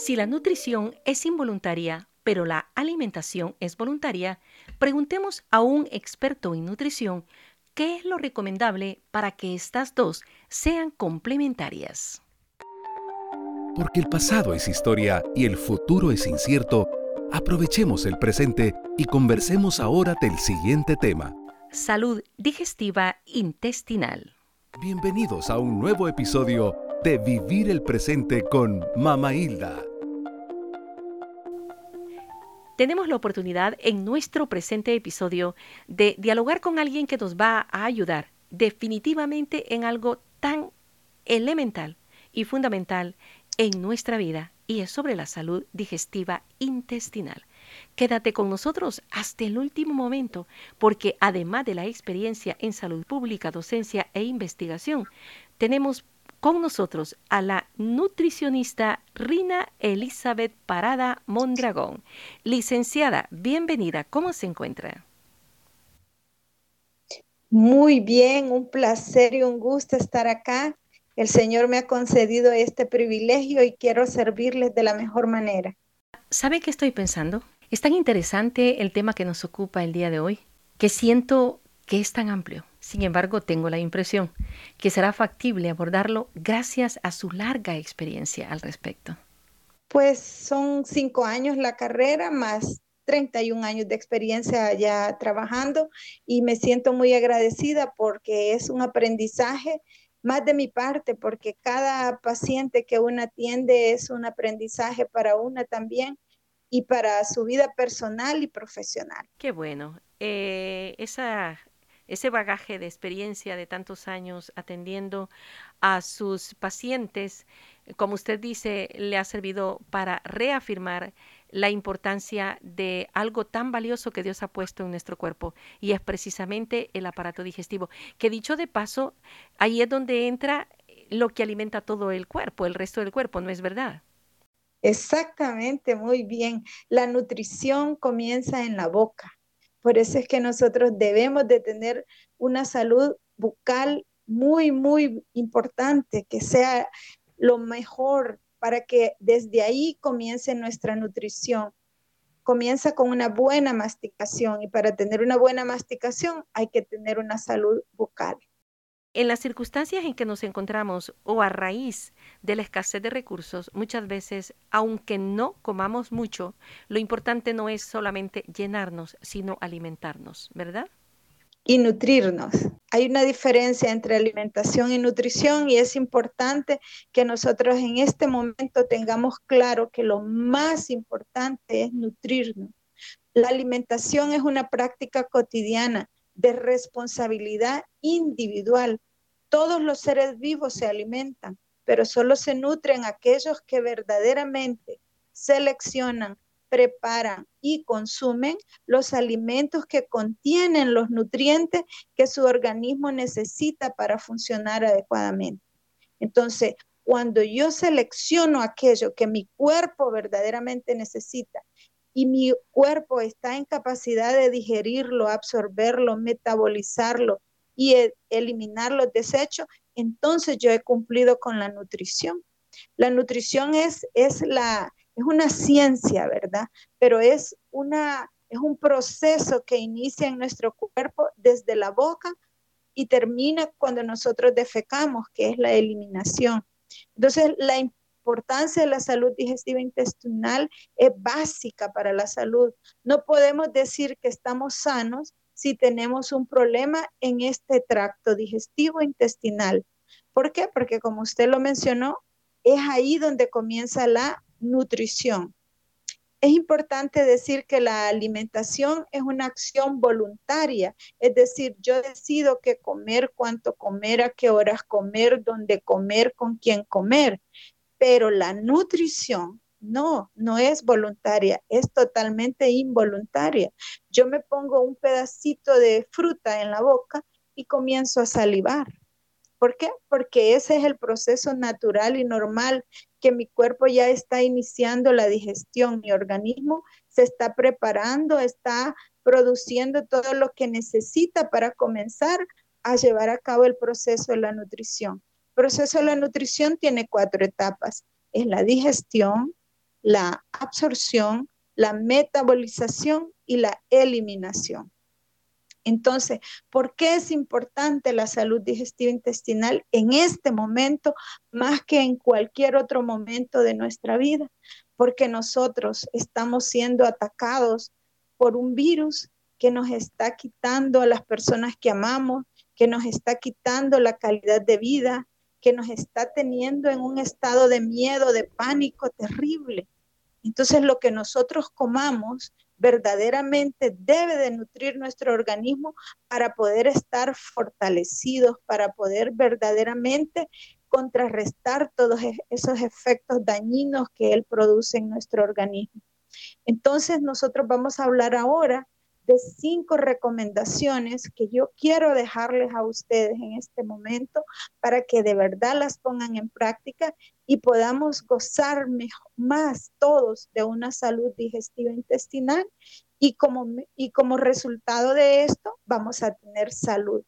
Si la nutrición es involuntaria, pero la alimentación es voluntaria, preguntemos a un experto en nutrición qué es lo recomendable para que estas dos sean complementarias. Porque el pasado es historia y el futuro es incierto, aprovechemos el presente y conversemos ahora del siguiente tema. Salud digestiva intestinal. Bienvenidos a un nuevo episodio de Vivir el Presente con Mama Hilda. Tenemos la oportunidad en nuestro presente episodio de dialogar con alguien que nos va a ayudar definitivamente en algo tan elemental y fundamental en nuestra vida y es sobre la salud digestiva intestinal. Quédate con nosotros hasta el último momento, porque además de la experiencia en salud pública, docencia e investigación, tenemos con nosotros a la nutricionista Rina Elizabeth Parada Mondragón. Licenciada, bienvenida. ¿Cómo se encuentra? Muy bien, un placer y un gusto estar acá. El Señor me ha concedido este privilegio y quiero servirles de la mejor manera. ¿Sabe qué estoy pensando? Es tan interesante el tema que nos ocupa el día de hoy que siento que es tan amplio. Sin embargo, tengo la impresión que será factible abordarlo gracias a su larga experiencia al respecto. Pues son cinco años la carrera más 31 años de experiencia ya trabajando y me siento muy agradecida porque es un aprendizaje más de mi parte, porque cada paciente que uno atiende es un aprendizaje para una también y para su vida personal y profesional. Qué bueno. Eh, esa ese bagaje de experiencia de tantos años atendiendo a sus pacientes, como usted dice, le ha servido para reafirmar la importancia de algo tan valioso que Dios ha puesto en nuestro cuerpo y es precisamente el aparato digestivo, que dicho de paso, ahí es donde entra lo que alimenta todo el cuerpo, el resto del cuerpo, ¿no es verdad? Exactamente, muy bien. La nutrición comienza en la boca. Por eso es que nosotros debemos de tener una salud bucal muy, muy importante, que sea lo mejor para que desde ahí comience nuestra nutrición. Comienza con una buena masticación y para tener una buena masticación hay que tener una salud bucal. En las circunstancias en que nos encontramos o a raíz de la escasez de recursos, muchas veces, aunque no comamos mucho, lo importante no es solamente llenarnos, sino alimentarnos, ¿verdad? Y nutrirnos. Hay una diferencia entre alimentación y nutrición y es importante que nosotros en este momento tengamos claro que lo más importante es nutrirnos. La alimentación es una práctica cotidiana de responsabilidad individual. Todos los seres vivos se alimentan, pero solo se nutren aquellos que verdaderamente seleccionan, preparan y consumen los alimentos que contienen los nutrientes que su organismo necesita para funcionar adecuadamente. Entonces, cuando yo selecciono aquello que mi cuerpo verdaderamente necesita y mi cuerpo está en capacidad de digerirlo, absorberlo, metabolizarlo y e, eliminar los desechos, entonces yo he cumplido con la nutrición. La nutrición es, es, la, es una ciencia, ¿verdad? Pero es, una, es un proceso que inicia en nuestro cuerpo desde la boca y termina cuando nosotros defecamos, que es la eliminación. Entonces, la, importancia de la salud digestiva intestinal es básica para la salud. No podemos decir que estamos sanos si tenemos un problema en este tracto digestivo intestinal. ¿Por qué? Porque como usted lo mencionó, es ahí donde comienza la nutrición. Es importante decir que la alimentación es una acción voluntaria, es decir, yo decido qué comer, cuánto comer, a qué horas comer, dónde comer, con quién comer pero la nutrición no, no es voluntaria, es totalmente involuntaria. Yo me pongo un pedacito de fruta en la boca y comienzo a salivar. ¿Por qué? Porque ese es el proceso natural y normal que mi cuerpo ya está iniciando la digestión, mi organismo se está preparando, está produciendo todo lo que necesita para comenzar a llevar a cabo el proceso de la nutrición proceso de la nutrición tiene cuatro etapas. Es la digestión, la absorción, la metabolización y la eliminación. Entonces, ¿por qué es importante la salud digestiva intestinal en este momento más que en cualquier otro momento de nuestra vida? Porque nosotros estamos siendo atacados por un virus que nos está quitando a las personas que amamos, que nos está quitando la calidad de vida, que nos está teniendo en un estado de miedo, de pánico terrible. Entonces lo que nosotros comamos verdaderamente debe de nutrir nuestro organismo para poder estar fortalecidos, para poder verdaderamente contrarrestar todos e-, esos efectos dañinos que él produce en nuestro organismo. Entonces nosotros vamos a hablar ahora cinco recomendaciones que yo quiero dejarles a ustedes en este momento para que de verdad las pongan en práctica y podamos gozar más todos de una salud digestiva intestinal y como, y como resultado de esto vamos a tener salud.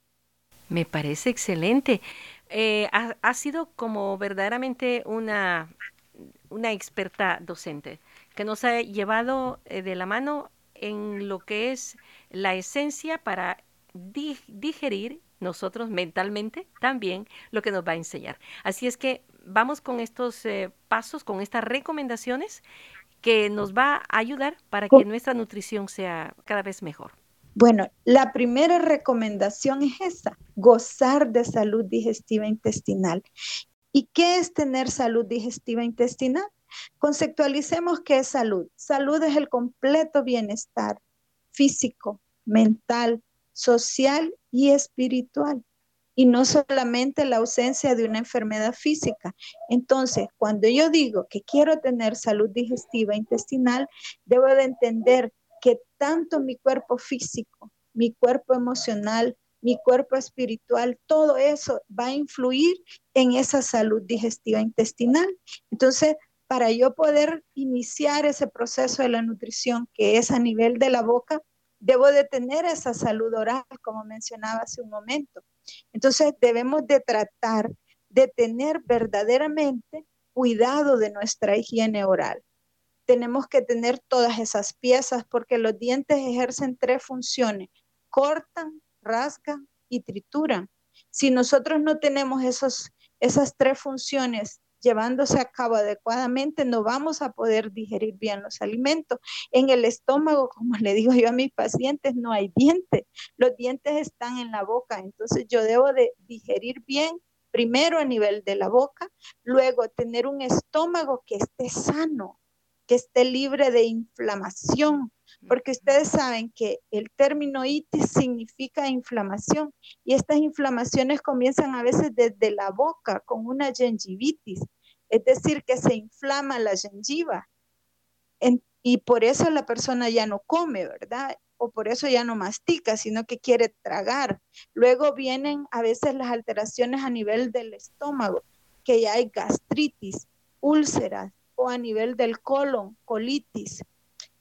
Me parece excelente. Eh, ha, sido como verdaderamente una, una experta docente que nos ha llevado eh, de la mano en lo que es la esencia para digerir nosotros mentalmente también lo que nos va a enseñar. Así es que vamos con estos eh, pasos, con estas recomendaciones que nos va a ayudar para que nuestra nutrición sea cada vez mejor. Bueno, la primera recomendación es esa, gozar de salud digestiva intestinal. ¿Y qué es tener salud digestiva intestinal? Conceptualicemos qué es salud. Salud es el completo bienestar físico, mental, social y espiritual. Y no solamente la ausencia de una enfermedad física. Entonces, cuando yo digo que quiero tener salud digestiva intestinal, debo de entender que tanto mi cuerpo físico, mi cuerpo emocional, mi cuerpo espiritual, todo eso va a influir en esa salud digestiva intestinal. Entonces, para yo poder iniciar ese proceso de la nutrición que es a nivel de la boca, debo de tener esa salud oral, como mencionaba hace un momento. Entonces debemos de tratar de tener verdaderamente cuidado de nuestra higiene oral. Tenemos que tener todas esas piezas porque los dientes ejercen tres funciones, cortan, rasgan y trituran. Si nosotros no tenemos esos, esas tres funciones llevándose a cabo adecuadamente, no vamos a poder digerir bien los alimentos. En el estómago, como le digo yo a mis pacientes, no hay dientes. Los dientes están en la boca, entonces yo debo de digerir bien primero a nivel de la boca, luego tener un estómago que esté sano, que esté libre de inflamación, porque ustedes saben que el término itis significa inflamación y estas inflamaciones comienzan a veces desde la boca con una gingivitis, es decir, que se inflama la gengiva y por eso la persona ya no come, ¿verdad? O por eso ya no mastica, sino que quiere tragar. Luego vienen a veces las alteraciones a nivel del estómago, que ya hay gastritis, úlceras o a nivel del colon, colitis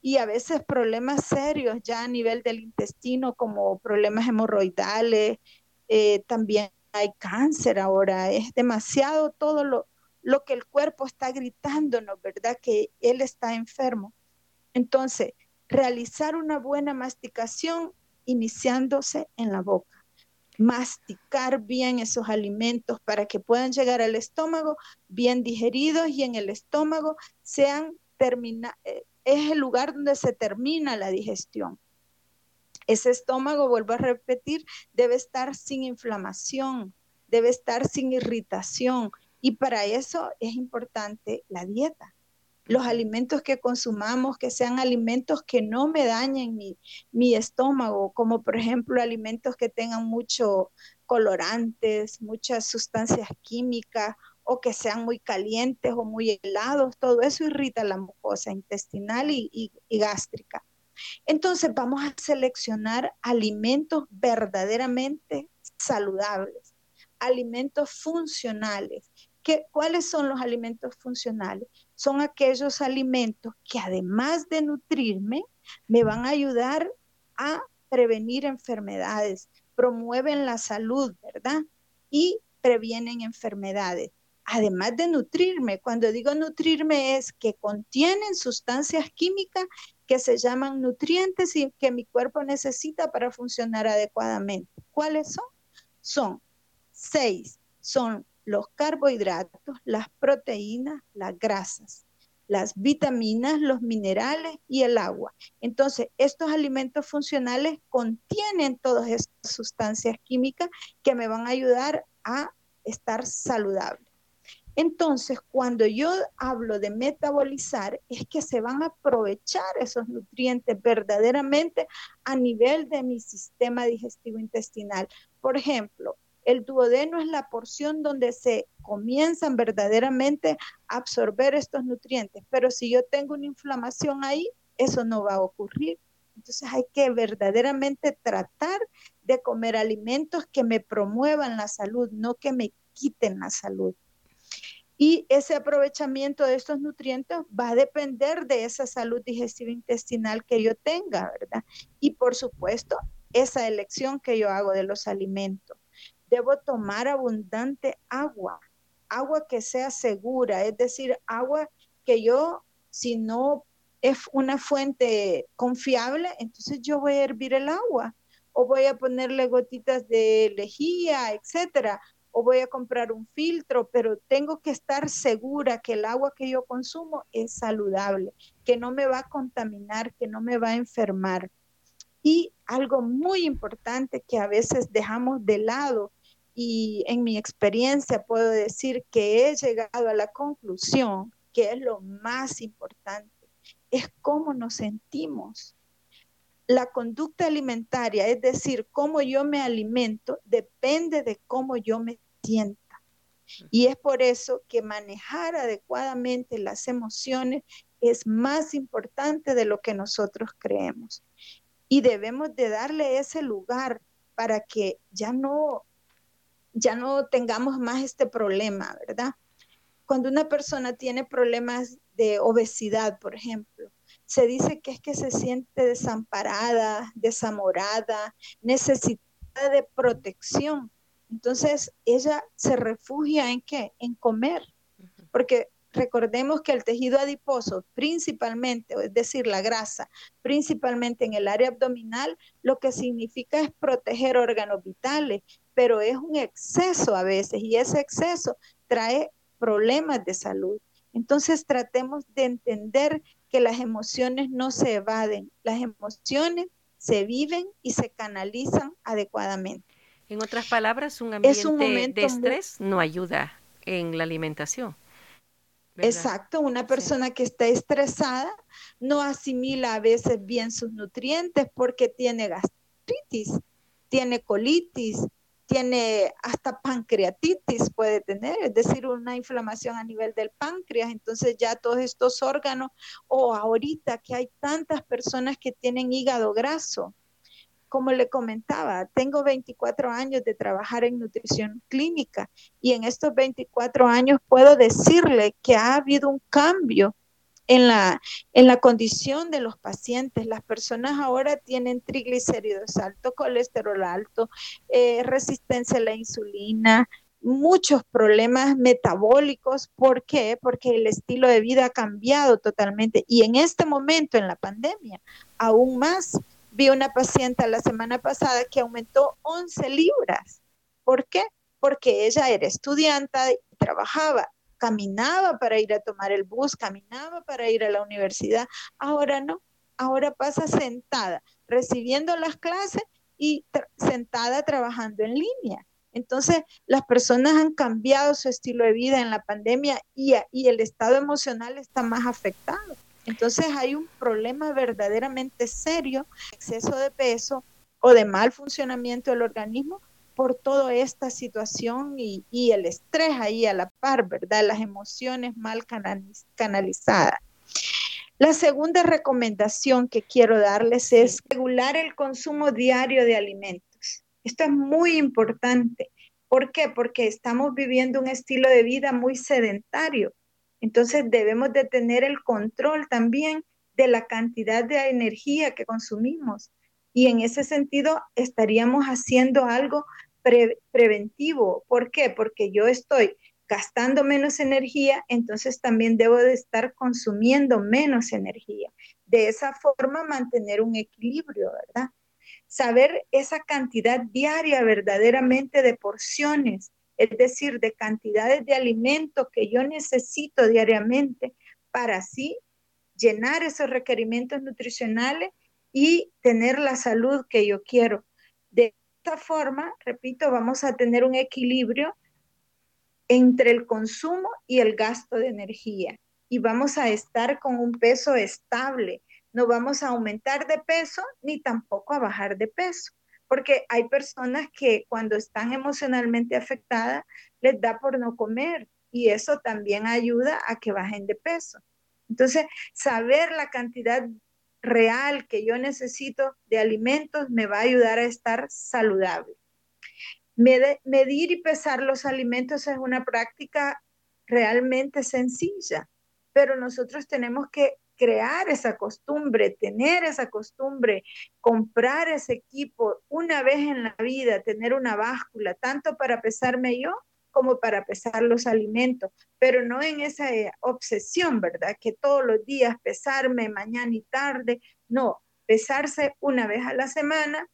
y a veces problemas serios ya a nivel del intestino, como problemas hemorroidales, eh, también hay cáncer ahora, es demasiado todo lo, lo que el cuerpo está gritándonos, ¿verdad? Que él está enfermo. Entonces, realizar una buena masticación iniciándose en la boca. Masticar bien esos alimentos para que puedan llegar al estómago bien digeridos y en el estómago sean terminados. Eh, es el lugar donde se termina la digestión. Ese estómago, vuelvo a repetir, debe estar sin inflamación, debe estar sin irritación y para eso es importante la dieta. Los alimentos que consumamos, que sean alimentos que no me dañen mi, mi estómago, como por ejemplo alimentos que tengan mucho colorantes, muchas sustancias químicas o que sean muy calientes o muy helados, todo eso irrita la mucosa intestinal y, gástrica. Entonces vamos a seleccionar alimentos verdaderamente saludables, alimentos funcionales. ¿Qué, ¿Cuáles son los alimentos funcionales? Son aquellos alimentos que además de nutrirme, me van a ayudar a prevenir enfermedades, promueven la salud, ¿verdad? Y previenen enfermedades además de nutrirme, cuando digo nutrirme es que contienen sustancias químicas que se llaman nutrientes y que mi cuerpo necesita para funcionar adecuadamente. ¿Cuáles son? Son seis. Son los carbohidratos, las proteínas, las grasas, las vitaminas, los minerales y el agua. Entonces, estos alimentos funcionales contienen todas estas sustancias químicas que me van a ayudar a estar saludable. Entonces, cuando yo hablo de metabolizar, es que se van a aprovechar esos nutrientes verdaderamente a nivel de mi sistema digestivo intestinal. Por ejemplo, el duodeno es la porción donde se comienzan verdaderamente a absorber estos nutrientes, pero si yo tengo una inflamación ahí, eso no va a ocurrir. Entonces hay que verdaderamente tratar de comer alimentos que me promuevan la salud, no que me quiten la salud. Y ese aprovechamiento de estos nutrientes va a depender de esa salud digestiva intestinal que yo tenga, ¿verdad? Y por supuesto, esa elección que yo hago de los alimentos. Debo tomar abundante agua, agua que sea segura, es decir, agua que yo, si no es una fuente confiable, entonces yo voy a hervir el agua o voy a ponerle gotitas de lejía, etcétera, o voy a comprar un filtro, pero tengo que estar segura que el agua que yo consumo es saludable, que no me va a contaminar, que no me va a enfermar. Y algo muy importante que a veces dejamos de lado y en mi experiencia puedo decir que he llegado a la conclusión que es lo más importante, es cómo nos sentimos. La conducta alimentaria, es decir, cómo yo me alimento, depende de cómo yo me sienta. Y es por eso que manejar adecuadamente las emociones es más importante de lo que nosotros creemos. Y debemos de darle ese lugar para que ya no, ya no tengamos más este problema, ¿verdad? Cuando una persona tiene problemas de obesidad, por ejemplo, se dice que es que se siente desamparada, desamorada, necesitada de protección. Entonces, ella se refugia en qué? En comer. Porque recordemos que el tejido adiposo, principalmente, es decir, la grasa, principalmente en el área abdominal, lo que significa es proteger órganos vitales, pero es un exceso a veces y ese exceso trae problemas de salud. Entonces tratemos de entender que las emociones no se evaden, las emociones se viven y se canalizan adecuadamente. En otras palabras, un ambiente de estrés no ayuda en la alimentación. Exacto, una persona que está estresada no asimila a veces bien sus nutrientes porque tiene gastritis, tiene colitis, tiene hasta pancreatitis puede tener, es decir, una inflamación a nivel del páncreas. Entonces ya todos estos órganos, o ahorita que hay tantas personas que tienen hígado graso, como le comentaba, tengo 24 años de trabajar en nutrición clínica y en estos 24 años puedo decirle que ha habido un cambio en la, en la condición de los pacientes. Las personas ahora tienen triglicéridos altos, colesterol alto, eh, resistencia a la insulina, muchos problemas metabólicos. ¿Por qué? Porque el estilo de vida ha cambiado totalmente. Y en este momento, en la pandemia, aún más. Vi una paciente la semana pasada que aumentó 11 libras. ¿Por qué? Porque ella era estudiante trabajaba caminaba para ir a tomar el bus, caminaba para ir a la universidad. Ahora no, ahora pasa sentada, recibiendo las clases y sentada trabajando en línea. Entonces, las personas han cambiado su estilo de vida en la pandemia y, el estado emocional está más afectado. Entonces, hay un problema verdaderamente serio, exceso de peso o de mal funcionamiento del organismo por toda esta situación y, el estrés ahí a la par, ¿verdad? Las emociones mal canalizadas. La segunda recomendación que quiero darles es regular el consumo diario de alimentos. Esto es muy importante. ¿Por qué? Porque estamos viviendo un estilo de vida muy sedentario. Entonces debemos de tener el control también de la cantidad de energía que consumimos. Y en ese sentido estaríamos haciendo algo preventivo. ¿Por qué? Porque yo estoy gastando menos energía, entonces también debo de estar consumiendo menos energía. De esa forma mantener un equilibrio, ¿verdad? Saber esa cantidad diaria verdaderamente de porciones, es decir, de cantidades de alimentos que yo necesito diariamente para así llenar esos requerimientos nutricionales y tener la salud que yo quiero. Esta forma, repito, vamos a tener un equilibrio entre el consumo y el gasto de energía y vamos a estar con un peso estable. No vamos a aumentar de peso ni tampoco a bajar de peso, porque hay personas que cuando están emocionalmente afectadas les da por no comer y eso también ayuda a que bajen de peso. Entonces, saber la cantidad real que yo necesito de alimentos me va a ayudar a estar saludable. Medir y pesar los alimentos es una práctica realmente sencilla, pero nosotros tenemos que crear esa costumbre, tener esa costumbre, comprar ese equipo una vez en la vida, tener una báscula, tanto para pesarme yo como para pesar los alimentos, pero no en esa eh, obsesión, ¿verdad? Que todos los días pesarme mañana y tarde, no, pesarse una vez a la semana,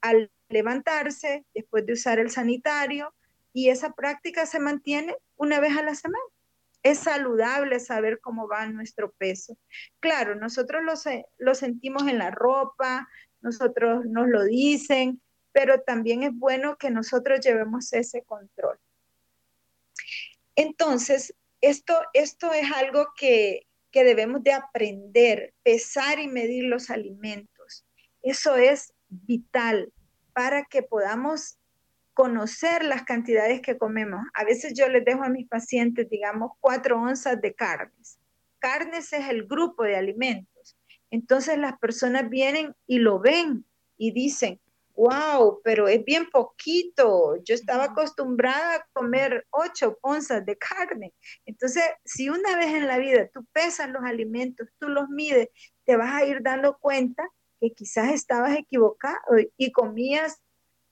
al levantarse, después de usar el sanitario, y esa práctica se mantiene una vez a la semana. Es saludable saber cómo va nuestro peso. Claro, nosotros lo, lo sentimos en la ropa, nosotros nos lo dicen, pero también es bueno que nosotros llevemos ese control. Entonces, esto, esto es algo que, que debemos de aprender, pesar y medir los alimentos. Eso es vital para que podamos conocer las cantidades que comemos. A veces yo les dejo a mis pacientes, digamos, cuatro onzas de carnes. Carnes es el grupo de alimentos. Entonces las personas vienen y lo ven y dicen, wow, pero es bien poquito. Yo estaba acostumbrada a comer ocho onzas de carne. Entonces, si una vez en la vida tú pesas los alimentos, tú los mides, te vas a ir dando cuenta que quizás estabas equivocado y comías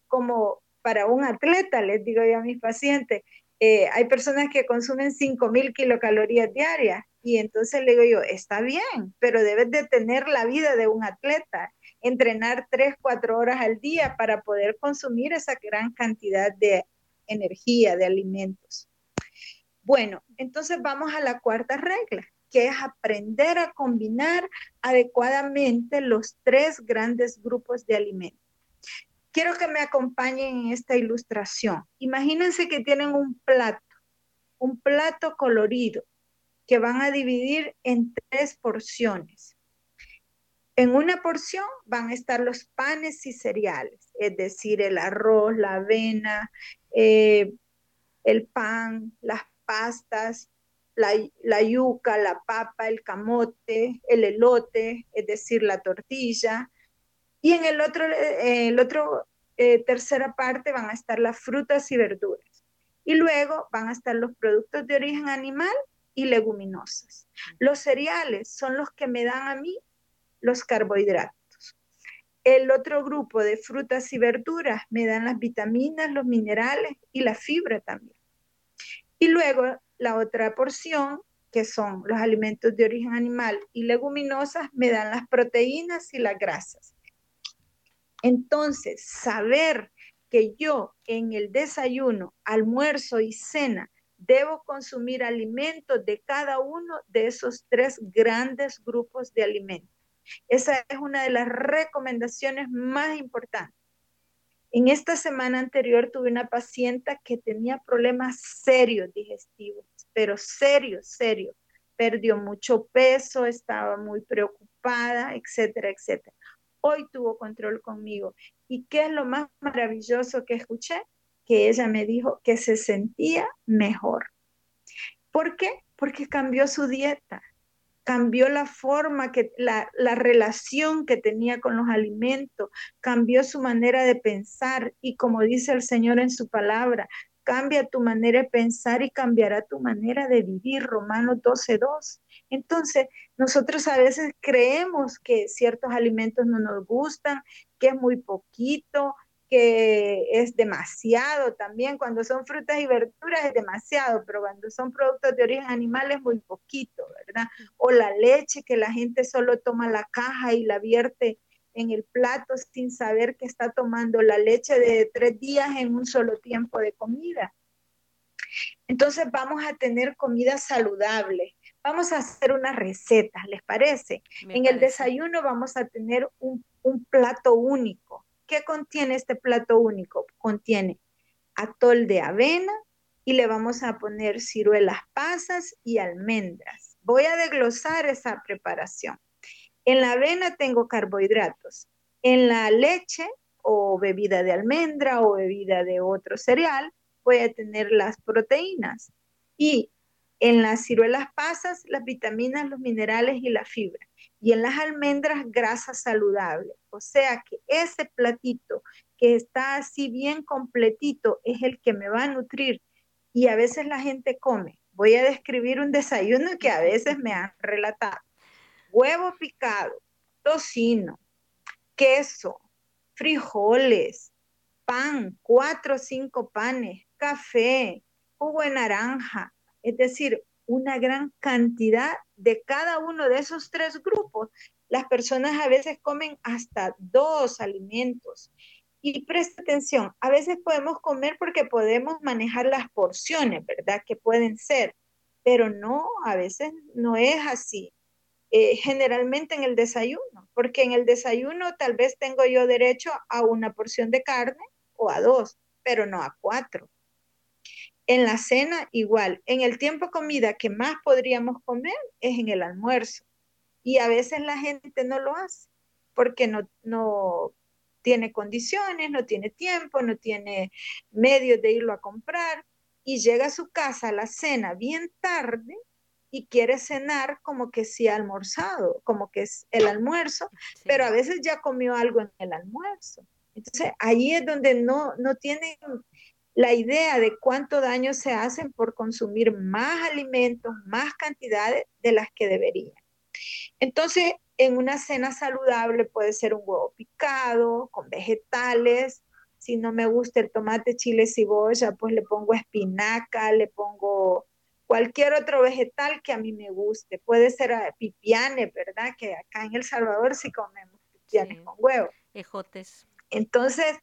como para un atleta, les digo yo a mis pacientes. Eh, hay personas que consumen 5.000 kilocalorías diarias y entonces le digo yo, está bien, pero debes de tener la vida de un atleta, entrenar 3, 4 horas al día para poder consumir esa gran cantidad de energía, de alimentos. Bueno, entonces vamos a la cuarta regla que es aprender a combinar adecuadamente los tres grandes grupos de alimentos. Quiero que me acompañen en esta ilustración. Imagínense que tienen un plato, un plato colorido que van a dividir en tres porciones. En una porción van a estar los panes y cereales, es decir, el arroz, la avena, eh, el pan, las pastas, la, yuca, la papa, el camote, el elote, es decir, la tortilla. Y en el otro, eh, el otro eh, tercera parte van a estar las frutas y verduras. Y luego van a estar los productos de origen animal y leguminosas. Los cereales son los que me dan a mí los carbohidratos. El otro grupo de frutas y verduras me dan las vitaminas, los minerales y la fibra también. Y luego la otra porción, que son los alimentos de origen animal y leguminosas, me dan las proteínas y las grasas. Entonces, saber que yo en el desayuno, almuerzo y cena debo consumir alimentos de cada uno de esos tres grandes grupos de alimentos. Esa es una de las recomendaciones más importantes. En esta semana anterior tuve una paciente que tenía problemas serios digestivos, pero serios, serios. Perdió mucho peso, estaba muy preocupada, etcétera, etcétera. Hoy tuvo control conmigo. ¿Y qué es lo más maravilloso que escuché? Que ella me dijo que se sentía mejor. ¿Por qué? Porque cambió su dieta cambió la forma, que, la, la, relación que tenía con los alimentos, cambió su manera de pensar y como dice el Señor en su palabra, cambia tu manera de pensar y cambiará tu manera de vivir, Romanos 12.2. Entonces, nosotros a veces creemos que ciertos alimentos no nos gustan, que es muy poquito, que es demasiado también. Cuando son frutas y verduras es demasiado, pero cuando son productos de origen animal es muy poquito, ¿verdad? O la leche que la gente solo toma la caja y la vierte en el plato sin saber que está tomando la leche de tres días en un solo tiempo de comida. Entonces vamos a tener comida saludable. Vamos a hacer unas recetas, ¿les parece? en el desayuno vamos a tener un, un plato único ¿Qué contiene este plato único? Contiene atol de avena y le vamos a poner ciruelas pasas y almendras. Voy a desglosar esa preparación. En la avena tengo carbohidratos. En la leche o bebida de almendra o bebida de otro cereal voy a tener las proteínas. Y en las ciruelas pasas, las vitaminas, los minerales y la fibra y en las almendras grasa saludable. O sea que ese platito que está así bien completito es el que me va a nutrir y a veces la gente come. Voy a describir un desayuno que a veces me han relatado. Huevo picado, tocino, queso, frijoles, pan, cuatro o cinco panes, café, jugo de naranja, es decir, una gran cantidad de cada uno de esos tres grupos. Las personas a veces comen hasta dos alimentos. Y presta atención, a veces podemos comer porque podemos manejar las porciones, ¿verdad? Que pueden ser, pero no, a veces no es así. Eh, generalmente en el desayuno, porque en el desayuno tal vez tengo yo derecho a una porción de carne o a dos, pero no a cuatro. En la cena igual. En el tiempo comida que más podríamos comer es en el almuerzo. Y a veces la gente no lo hace porque no, no tiene condiciones, no tiene tiempo, no tiene medios de irlo a comprar y llega a su casa a la cena bien tarde y quiere cenar como que sí ha almorzado, como que es el almuerzo, pero a veces ya comió algo en el almuerzo. Entonces ahí es donde no, no tienen la idea de cuánto daño se hacen por consumir más alimentos, más cantidades de las que deberían. Entonces, en una cena saludable puede ser un huevo picado con vegetales. Si no me gusta el tomate, chile, cebolla, pues le pongo espinaca, le pongo cualquier otro vegetal que a mí me guste. Puede ser ah, pipianes, ¿verdad? Que acá en El Salvador sí comemos pipianes con huevo. Ejotes. Entonces,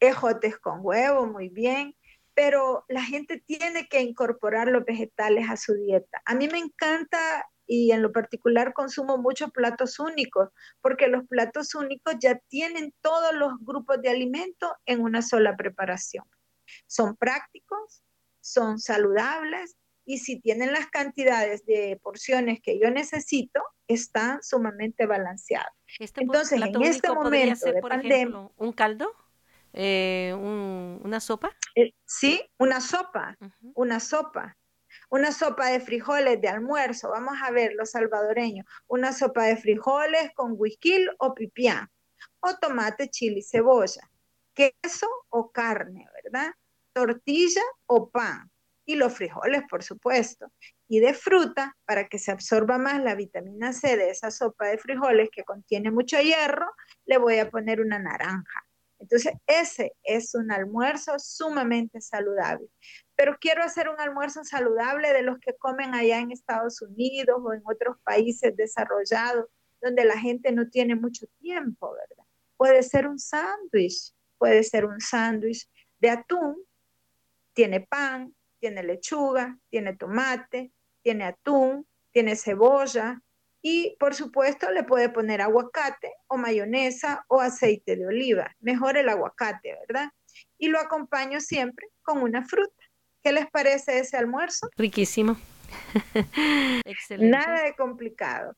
ejotes con huevo, muy bien, pero la gente tiene que incorporar los vegetales a su dieta. A mí me encanta y en lo particular consumo muchos platos únicos, porque los platos únicos ya tienen todos los grupos de alimentos en una sola preparación. Son prácticos, son saludables y si tienen las cantidades de porciones que yo necesito, están sumamente balanceados. Este Entonces, en este momento de pandemia, un caldo eh, una sopa? Eh, sí, una sopa, una sopa. Una sopa de frijoles de almuerzo, vamos a ver los salvadoreños, una sopa de frijoles con whisky o pipián, o tomate, chile y cebolla, queso o carne, ¿verdad? Tortilla o pan, y los frijoles, por supuesto. Y de fruta, para que se absorba más la vitamina C de esa sopa de frijoles que contiene mucho hierro, le voy a poner una naranja. Entonces, ese es un almuerzo sumamente saludable. Pero quiero hacer un almuerzo saludable de los que comen allá en Estados Unidos o en otros países desarrollados, donde la gente no tiene mucho tiempo, ¿verdad? Puede ser un sándwich, puede ser un sándwich de atún, tiene pan, tiene lechuga, tiene tomate, tiene atún, tiene cebolla, y por supuesto le puede poner aguacate o mayonesa o aceite de oliva. Mejor el aguacate, ¿verdad? Y lo acompaño siempre con una fruta. ¿Qué les parece ese almuerzo? Riquísimo. Excelente. Nada de complicado.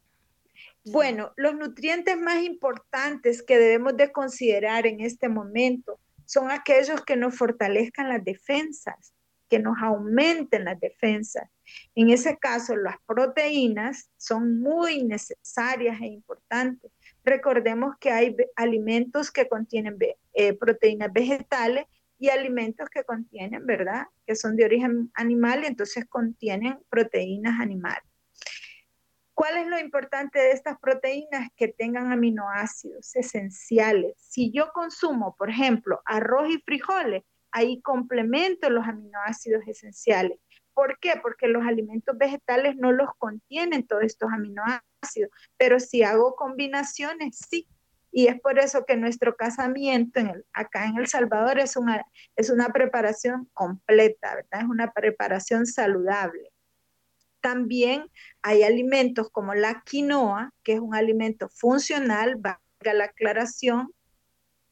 Bueno, los nutrientes más importantes que debemos de considerar en este momento son aquellos que nos fortalezcan las defensas, que nos aumenten las defensas. En ese caso, las proteínas son muy necesarias e importantes. Recordemos que hay alimentos que contienen eh, proteínas vegetales y alimentos que contienen, ¿verdad? Que son de origen animal y entonces contienen proteínas animales. ¿Cuál es lo importante de estas proteínas? Que tengan aminoácidos esenciales. Si yo consumo, por ejemplo, arroz y frijoles, ahí complemento los aminoácidos esenciales. ¿Por qué? Porque los alimentos vegetales no los contienen todos estos aminoácidos, pero si hago combinaciones, sí. Y es por eso que nuestro casamiento en acá en El Salvador es una, es una preparación completa, ¿verdad? Es una preparación saludable. También hay alimentos como la quinoa, que es un alimento funcional, valga la aclaración,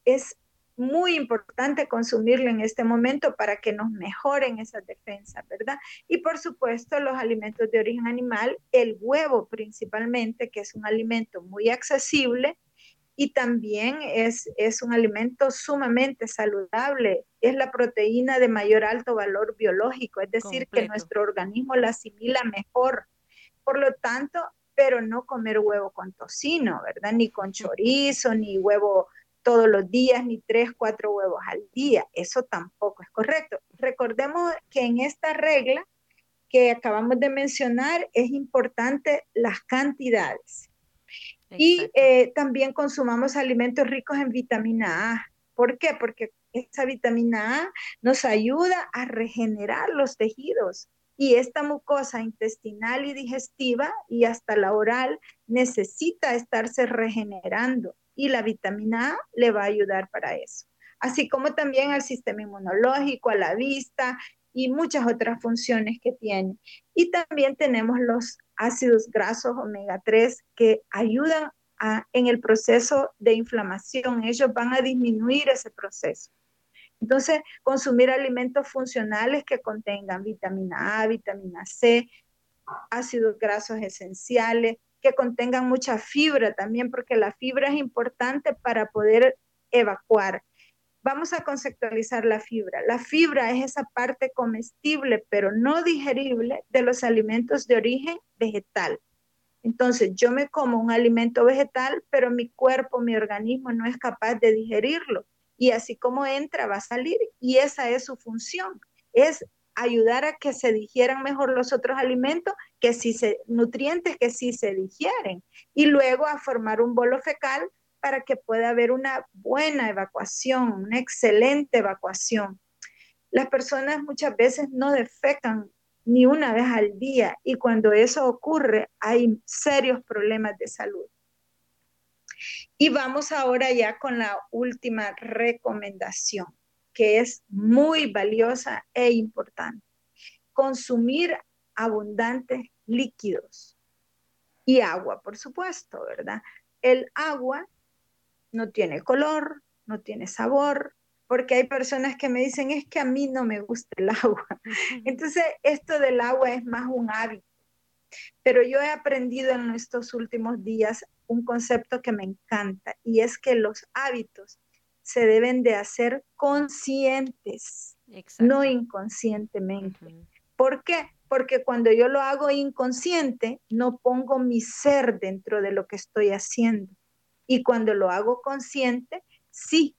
es muy importante consumirlo en este momento para que nos mejoren esas defensas, ¿verdad? Y por supuesto los alimentos de origen animal, el huevo principalmente, que es un alimento muy accesible, y también es, es un alimento sumamente saludable. Es la proteína de mayor alto valor biológico, es decir, que nuestro organismo la asimila mejor. Por lo tanto, pero no comer huevo con tocino, ¿verdad? Ni con chorizo, ni huevo todos los días, ni tres, cuatro huevos al día. Eso tampoco es correcto. Recordemos que en esta regla que acabamos de mencionar es importante las cantidades. Y eh, también consumamos alimentos ricos en vitamina A. ¿Por qué? Porque esa vitamina A nos ayuda a regenerar los tejidos y esta mucosa intestinal y digestiva y hasta la oral necesita estarse regenerando y la vitamina A le va a ayudar para eso. Así como también al sistema inmunológico, a la vista y muchas otras funciones que tiene. Y también tenemos los ácidos grasos omega 3 que ayudan en el proceso de inflamación. Ellos van a disminuir ese proceso. Entonces, consumir alimentos funcionales que contengan vitamina A, vitamina C, ácidos grasos esenciales, que contengan mucha fibra también, porque la fibra es importante para poder evacuar. Vamos a conceptualizar la fibra. La fibra es esa parte comestible, pero no digerible, de los alimentos de origen vegetal. Entonces, yo me como un alimento vegetal, pero mi cuerpo, mi organismo no es capaz de digerirlo. Y así como entra, va a salir. Y esa es su función. Es ayudar a que se digieran mejor los otros alimentos, que si se, nutrientes que sí se digieren. Y luego a formar un bolo fecal para que pueda haber una buena evacuación, una excelente evacuación. Las personas muchas veces no defecan ni una vez al día y cuando eso ocurre hay serios problemas de salud. Y vamos ahora ya con la última recomendación, que es muy valiosa e importante. Consumir abundantes líquidos y agua, por supuesto, ¿verdad? El agua no tiene color, no tiene sabor, porque hay personas que me dicen, es que a mí no me gusta el agua. Entonces, esto del agua es más un hábito. Pero yo he aprendido en estos últimos días un concepto que me encanta y es que los hábitos se deben de hacer conscientes, no inconscientemente. ¿Por qué? Porque cuando yo lo hago inconsciente, no pongo mi ser dentro de lo que estoy haciendo. Y cuando lo hago consciente, sí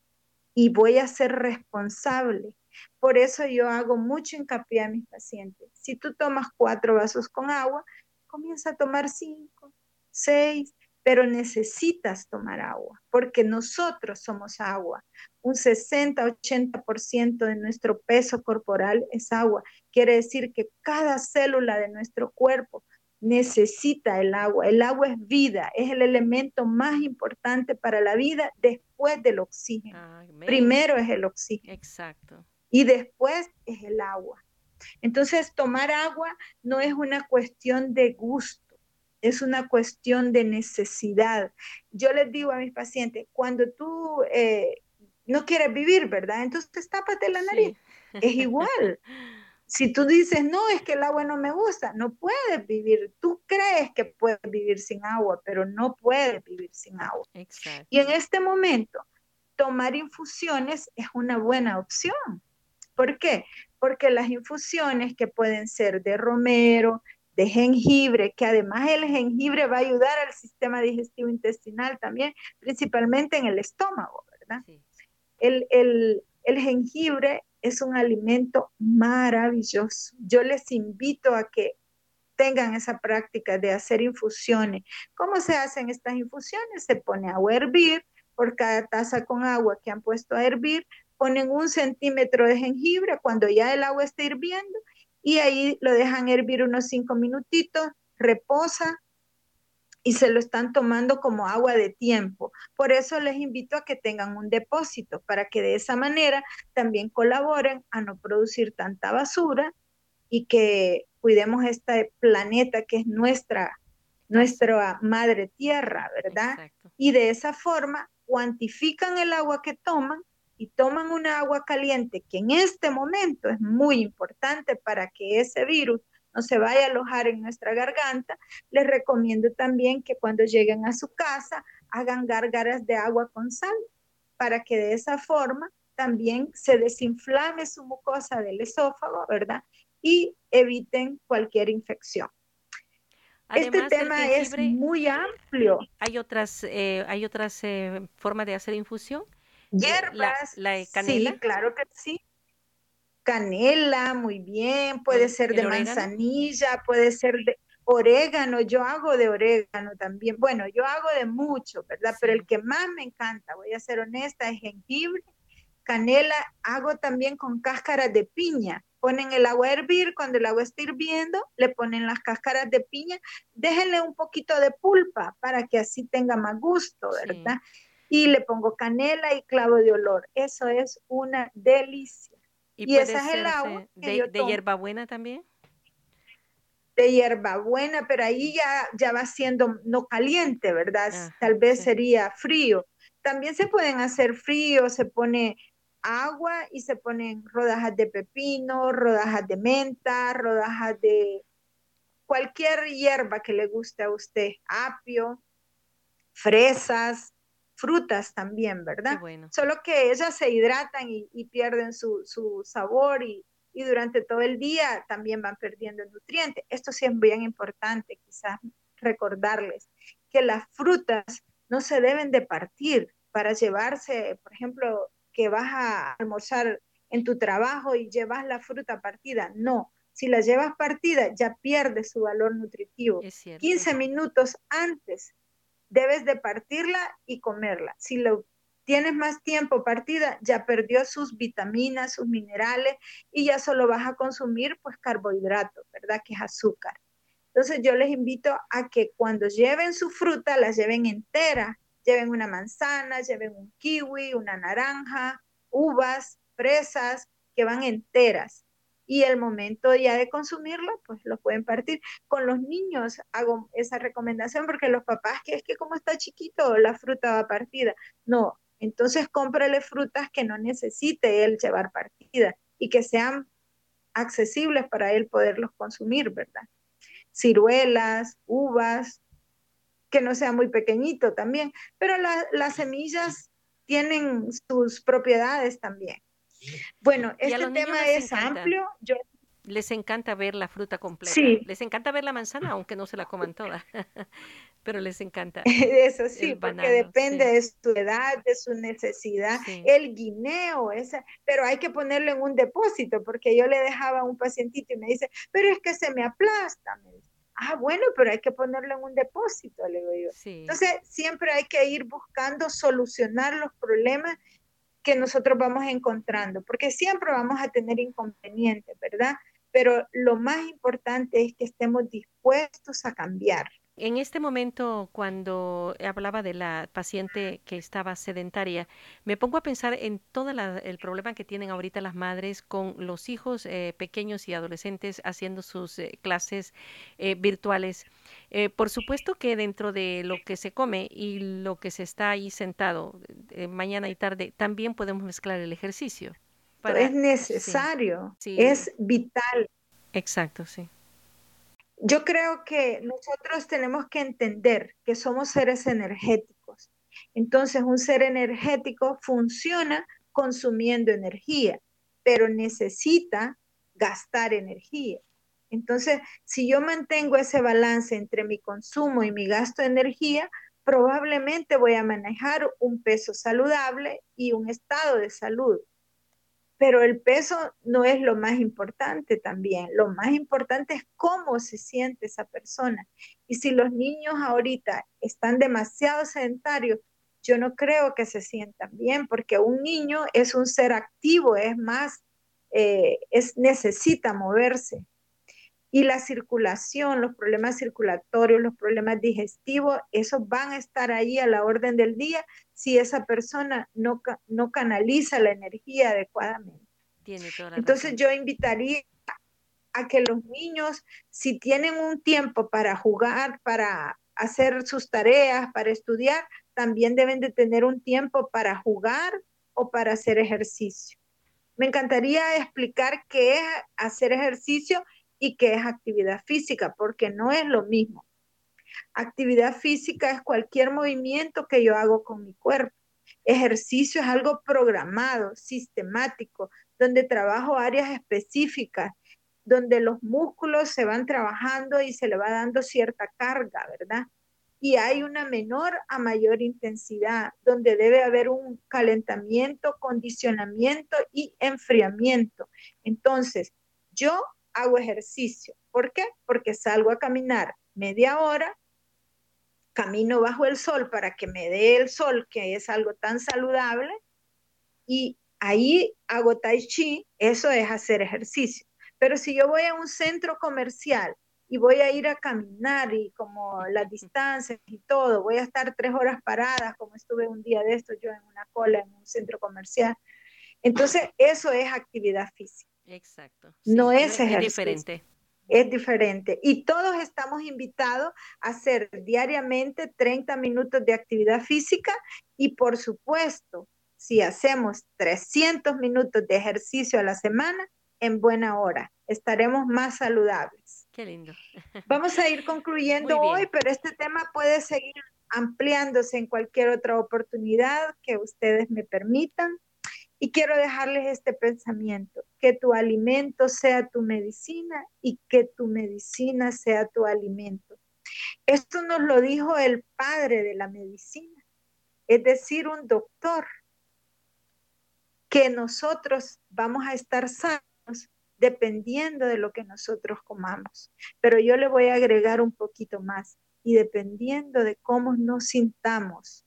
y voy a ser responsable. Por eso yo hago mucho hincapié a mis pacientes. Si tú tomas cuatro vasos con agua, comienza a tomar cinco, seis, pero necesitas tomar agua, porque nosotros somos agua. Un 60-80% de nuestro peso corporal es agua. Quiere decir que cada célula de nuestro cuerpo necesita el agua. El agua es vida, es el elemento más importante para la vida después del oxígeno. Primero es el oxígeno. Exacto. Y después es el agua. Entonces, tomar agua no es una cuestión de gusto, es una cuestión de necesidad. Yo les digo a mis pacientes, cuando tú eh, no quieres vivir, ¿verdad? Entonces tápate la nariz. Es igual. Si tú dices, no, es que el agua no me gusta, no puedes vivir. Tú crees que puedes vivir sin agua, pero no puedes vivir sin agua. Y en este momento, tomar infusiones es una buena opción. ¿Por qué? Porque las infusiones que pueden ser de romero, de jengibre, que además el jengibre va a ayudar al sistema digestivo intestinal también, principalmente en el estómago, ¿verdad? El, el jengibre es un alimento maravilloso. Yo les invito a que tengan esa práctica de hacer infusiones. ¿Cómo se hacen estas infusiones? Se pone agua a hervir, por cada taza con agua que han puesto a hervir, ponen un centímetro de jengibre cuando ya el agua está hirviendo y ahí lo dejan hervir unos cinco minutitos, reposa y se lo están tomando como agua de tiempo. Por eso les invito a que tengan un depósito para que de esa manera también colaboren a no producir tanta basura y que cuidemos este planeta que es nuestra, nuestra madre tierra, ¿verdad? Y de esa forma cuantifican el agua que toman y toman una agua caliente que en este momento es muy importante para que ese virus no se vaya a alojar en nuestra garganta, les recomiendo también que cuando lleguen a su casa hagan gárgaras de agua con sal para que de esa forma también se desinflame su mucosa del esófago, ¿verdad? Y eviten cualquier infección. este tema es muy amplio. ¿Hay otras, eh, hay otras eh, formas de hacer infusión? Hierbas. La, canela. Sí, claro que sí canela, muy bien, puede ser de manzanilla, puede ser de orégano, yo hago de orégano también, bueno, yo hago de mucho, ¿verdad? Pero el que más me encanta, voy a ser honesta, es jengibre, canela, hago también con cáscaras de piña. Ponen el agua a hervir, cuando el agua está hirviendo, le ponen las cáscaras de piña, déjenle un poquito de pulpa para que así tenga más gusto, ¿verdad? Y le pongo canela y clavo de olor. Eso es una delicia. Y, esa es el agua. De, de, hierbabuena también? De hierbabuena, pero ahí ya, ya va siendo no caliente, ¿verdad? Tal vez sería frío. También se pueden hacer frío, se pone agua y se ponen rodajas de pepino, rodajas de menta, rodajas de cualquier hierba que le guste a usted, apio, fresas, frutas también, ¿verdad? Solo que ellas se hidratan y, pierden su, sabor y, durante todo el día también van perdiendo el nutriente. Esto sí es bien importante, quizás recordarles que las frutas no se deben de partir para llevarse, por ejemplo, que vas a almorzar en tu trabajo y llevas la fruta partida. No, si la llevas partida ya pierde su valor nutritivo. 15 minutos antes debes de partirla y comerla. Si lo tienes más tiempo partida, ya perdió sus vitaminas, sus minerales y ya solo vas a consumir pues carbohidratos, ¿verdad? Que es azúcar. Entonces yo les invito a que cuando lleven su fruta, la lleven entera, lleven una manzana, lleven un kiwi, una naranja, uvas, fresas, que van enteras y el momento ya de consumirlo, pues lo pueden partir. Con los niños hago esa recomendación porque los papás, que es que como está chiquito, la fruta va partida. No, entonces cómprale frutas que no necesite él llevar partida y que sean accesibles para él poderlos consumir, ¿verdad? Ciruelas, uvas, que no sea muy pequeñito también, pero las semillas tienen sus propiedades también. Bueno, este tema es amplio. Yo... Les encanta ver la fruta completa. Les encanta ver la manzana, aunque no se la coman toda. pero les encanta. Eso sí, porque depende de su edad, de su necesidad. El guineo, esa, pero hay que ponerlo en un depósito, porque yo le dejaba a un pacientito y me dice, pero es que se me aplasta. ah, bueno, pero hay que ponerlo en un depósito, le digo yo. Entonces, siempre hay que ir buscando solucionar los problemas que nosotros vamos encontrando, porque siempre vamos a tener inconvenientes, ¿verdad? Pero lo más importante es que estemos dispuestos a cambiar. En este momento, cuando hablaba de la paciente que estaba sedentaria, me pongo a pensar en todo el problema que tienen ahorita las madres con los hijos eh, pequeños y adolescentes haciendo sus eh, clases eh, virtuales. por supuesto que dentro de lo que se come y lo que se está ahí sentado mañana y tarde, también podemos mezclar el ejercicio. es necesario, es vital. Exacto, sí. Yo creo que nosotros tenemos que entender que somos seres energéticos. Entonces, un ser energético funciona consumiendo energía, pero necesita gastar energía. Entonces, si yo mantengo ese balance entre mi consumo y mi gasto de energía, probablemente voy a manejar un peso saludable y un estado de salud. Pero el peso no es lo más importante también. Lo más importante es cómo se siente esa persona. Y si los niños ahorita están demasiado sedentarios, yo no creo que se sientan bien, porque un niño es un ser activo, es más, eh, es, necesita moverse. Y la circulación, los problemas circulatorios, los problemas digestivos, esos van a estar ahí a la orden del día si esa persona no, no canaliza la energía adecuadamente. Entonces yo invitaría a que los niños, si tienen un tiempo para jugar, para hacer sus tareas, para estudiar, también deben de tener un tiempo para jugar o para hacer ejercicio. Me encantaría explicar qué es hacer ejercicio y qué es actividad física, porque no es lo mismo. Actividad física es cualquier movimiento que yo hago con mi cuerpo. Ejercicio es algo programado, sistemático, donde trabajo áreas específicas, donde los músculos se van trabajando y se le va dando cierta carga, ¿verdad? Y hay una menor a mayor intensidad, donde debe haber un calentamiento, condicionamiento y enfriamiento. Entonces, yo hago ejercicio. ¿Por qué? Porque salgo a caminar media hora, camino bajo el sol para que me dé el sol, que es algo tan saludable, y ahí hago tai chi, eso es hacer ejercicio. Pero si yo voy a un centro comercial y voy a ir a caminar y como las distancias y todo, voy a estar tres horas paradas, como estuve un día de esto yo en una cola en un centro comercial. Entonces, eso es actividad física. Exacto. no es ejercicio. Es diferente es diferente. Y todos estamos invitados a hacer diariamente 30 minutos de actividad física y por supuesto, si hacemos 300 minutos de ejercicio a la semana, en buena hora, estaremos más saludables. Qué lindo. Vamos a ir concluyendo hoy, pero este tema puede seguir ampliándose en cualquier otra oportunidad que ustedes me permitan. Y quiero dejarles este pensamiento, que tu alimento sea tu medicina y que tu medicina sea tu alimento. Esto nos lo dijo el padre de la medicina, es decir, un doctor, que nosotros vamos a estar sanos dependiendo de lo que nosotros comamos. Pero yo le voy a agregar un poquito más y dependiendo de cómo nos sintamos,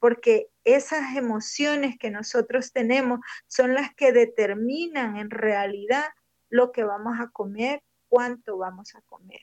porque esas emociones que nosotros tenemos son las que determinan en realidad lo que vamos a comer, cuánto vamos a comer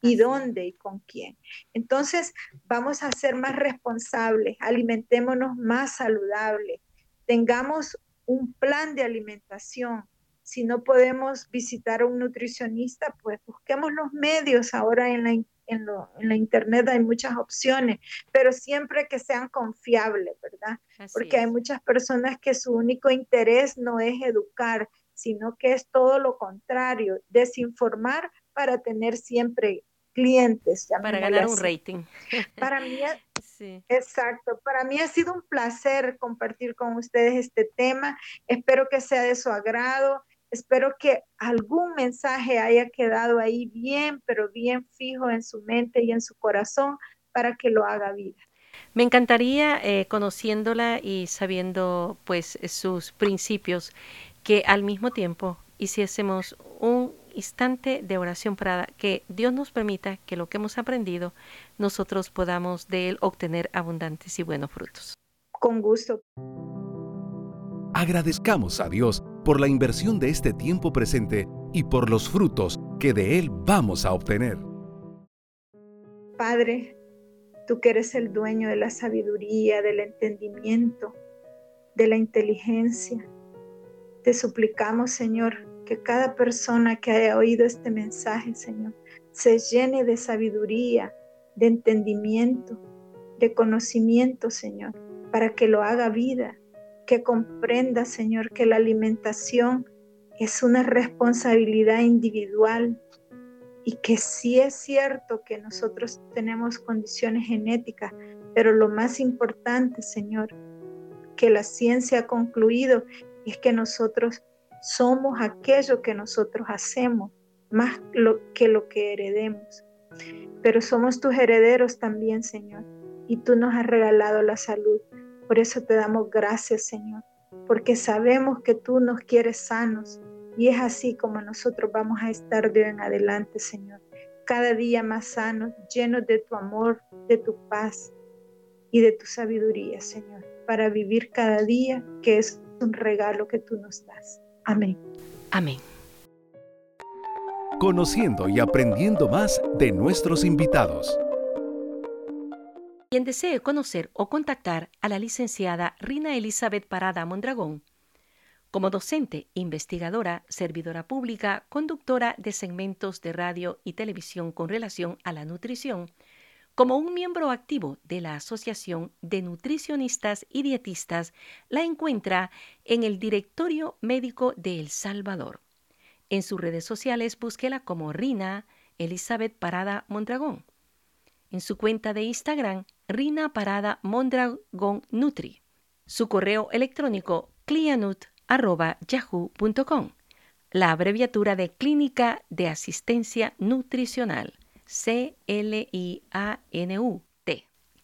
y dónde y con quién. Entonces, vamos a ser más responsables, alimentémonos más saludables, tengamos un plan de alimentación. Si no podemos visitar a un nutricionista, pues busquemos los medios ahora en la en, la internet hay muchas opciones, pero siempre que sean confiables, ¿verdad? Porque hay muchas personas que su único interés no es educar, sino que es todo lo contrario, desinformar para tener siempre clientes. Para ganar un rating. Para mí, sí. exacto, para mí ha sido un placer compartir con ustedes este tema. Espero que sea de su agrado. Espero que algún mensaje haya quedado ahí bien, pero bien fijo en su mente y en su corazón para que lo haga vida. Me encantaría, eh, conociéndola y sabiendo pues sus principios, que al mismo tiempo hiciésemos un instante de oración para que Dios nos permita que lo que hemos aprendido nosotros podamos de él obtener abundantes y buenos frutos. Con gusto. Agradezcamos a Dios por la inversión de este tiempo presente y por los frutos que de Él vamos a obtener. Padre, tú que eres el dueño de la sabiduría, del entendimiento, de la inteligencia, te suplicamos, Señor, que cada persona que haya oído este mensaje, Señor, se llene de sabiduría, de entendimiento, de conocimiento, Señor, para que lo haga vida que comprenda, Señor, que la alimentación es una responsabilidad individual y que sí es cierto que nosotros tenemos condiciones genéticas, pero lo más importante, Señor, que la ciencia ha concluido es que nosotros somos aquello que nosotros hacemos, más que lo que heredemos. Pero somos tus herederos también, Señor, y tú nos has regalado la salud. Por eso te damos gracias, Señor. porque sabemos que tú nos quieres sanos y es así como nosotros vamos a estar de hoy en adelante, Señor. Cada día más sanos, llenos de tu amor, de tu paz y de tu sabiduría, Señor, para vivir cada día que es un regalo que tú nos das. Amén. Amén. Conociendo y aprendiendo más de nuestros invitados. Quien desee conocer o contactar a la licenciada Rina Elizabeth Parada Mondragón, como docente, investigadora, servidora pública, conductora de segmentos de radio y televisión con relación a la nutrición, como un miembro activo de la Asociación de Nutricionistas y Dietistas, la encuentra en el Directorio Médico de El Salvador. En sus redes sociales búsquela como Rina Elizabeth Parada Mondragón. En su cuenta de Instagram, Rina Parada Mondragón Nutri. Su correo electrónico clianut.yahoo.com. La abreviatura de Clínica de Asistencia Nutricional. C-L-I-A-N-U-T.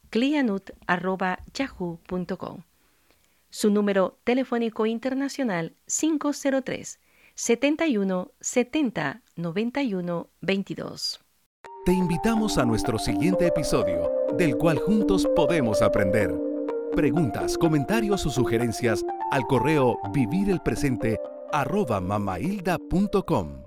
clianut.yahoo.com. Su número telefónico internacional 503 71 70 91 22. Te invitamos a nuestro siguiente episodio, del cual juntos podemos aprender. Preguntas, comentarios o sugerencias al correo vivirelpresente arroba mamailda.com.